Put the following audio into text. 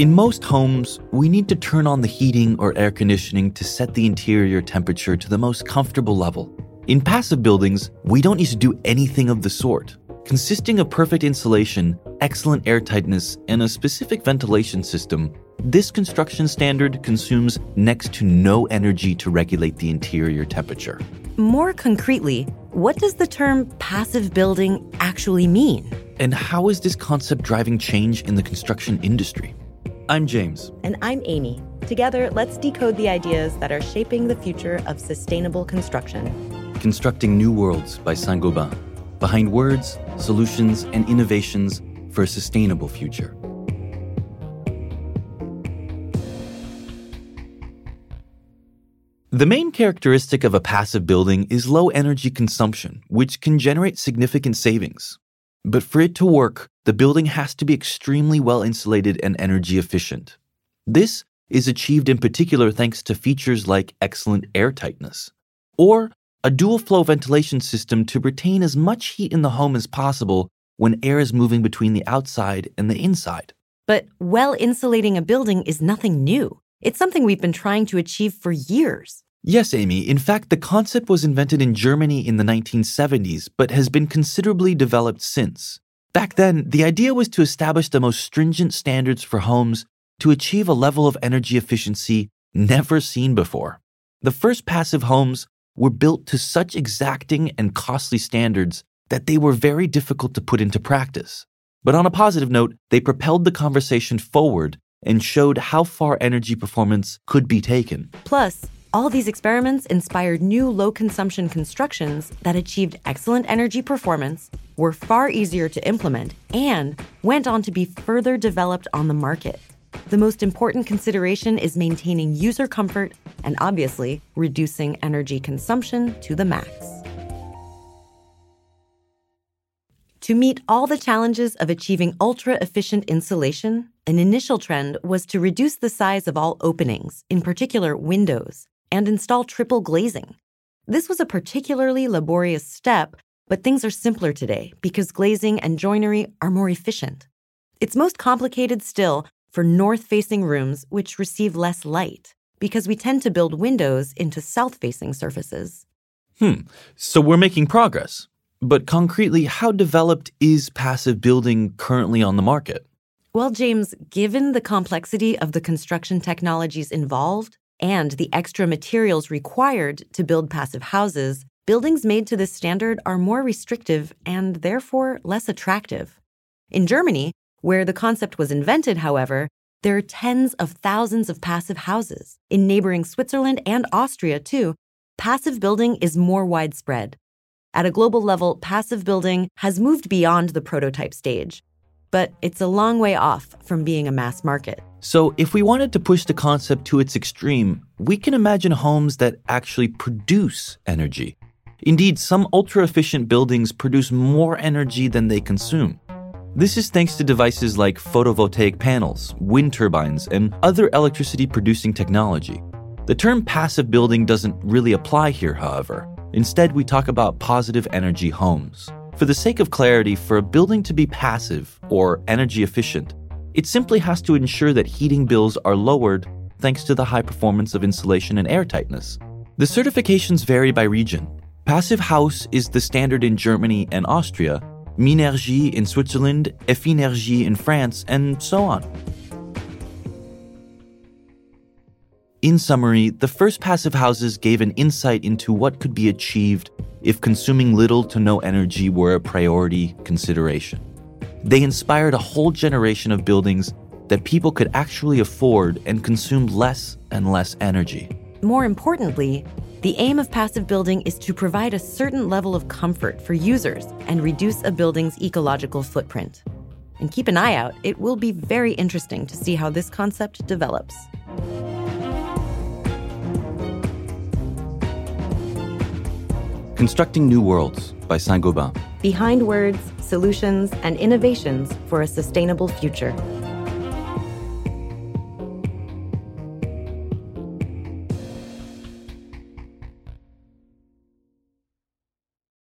In most homes, we need to turn on the heating or air conditioning to set the interior temperature to the most comfortable level. In passive buildings, we don't need to do anything of the sort. Consisting of perfect insulation, excellent airtightness, and a specific ventilation system, this construction standard consumes next to no energy to regulate the interior temperature. More concretely, what does the term passive building actually mean? And how is this concept driving change in the construction industry? I'm James. And I'm Amy. Together, let's decode the ideas that are shaping the future of sustainable construction. Constructing New Worlds by Saint Gobain. Behind words, solutions, and innovations for a sustainable future. The main characteristic of a passive building is low energy consumption, which can generate significant savings. But for it to work, the building has to be extremely well insulated and energy efficient. This is achieved in particular thanks to features like excellent air tightness, or a dual flow ventilation system to retain as much heat in the home as possible when air is moving between the outside and the inside. But well insulating a building is nothing new. It's something we've been trying to achieve for years. Yes, Amy. In fact, the concept was invented in Germany in the 1970s, but has been considerably developed since. Back then, the idea was to establish the most stringent standards for homes to achieve a level of energy efficiency never seen before. The first passive homes were built to such exacting and costly standards that they were very difficult to put into practice. But on a positive note, they propelled the conversation forward and showed how far energy performance could be taken. Plus, all these experiments inspired new low consumption constructions that achieved excellent energy performance, were far easier to implement, and went on to be further developed on the market. The most important consideration is maintaining user comfort and obviously reducing energy consumption to the max. To meet all the challenges of achieving ultra efficient insulation, an initial trend was to reduce the size of all openings, in particular windows, and install triple glazing. This was a particularly laborious step, but things are simpler today because glazing and joinery are more efficient. It's most complicated still for north facing rooms which receive less light because we tend to build windows into south facing surfaces. Hmm, so we're making progress. But concretely, how developed is passive building currently on the market? Well, James, given the complexity of the construction technologies involved and the extra materials required to build passive houses, buildings made to this standard are more restrictive and therefore less attractive. In Germany, where the concept was invented, however, there are tens of thousands of passive houses. In neighboring Switzerland and Austria, too, passive building is more widespread. At a global level, passive building has moved beyond the prototype stage, but it's a long way off from being a mass market. So, if we wanted to push the concept to its extreme, we can imagine homes that actually produce energy. Indeed, some ultra efficient buildings produce more energy than they consume. This is thanks to devices like photovoltaic panels, wind turbines, and other electricity producing technology. The term passive building doesn't really apply here, however. Instead, we talk about positive energy homes. For the sake of clarity, for a building to be passive or energy efficient, it simply has to ensure that heating bills are lowered thanks to the high performance of insulation and airtightness. The certifications vary by region. Passive House is the standard in Germany and Austria, Minergie in Switzerland, Effinergie in France, and so on. In summary, the first passive houses gave an insight into what could be achieved if consuming little to no energy were a priority consideration. They inspired a whole generation of buildings that people could actually afford and consumed less and less energy. More importantly, the aim of passive building is to provide a certain level of comfort for users and reduce a building's ecological footprint. And keep an eye out, it will be very interesting to see how this concept develops. Constructing New Worlds by Saint Gobain. Behind words, solutions, and innovations for a sustainable future.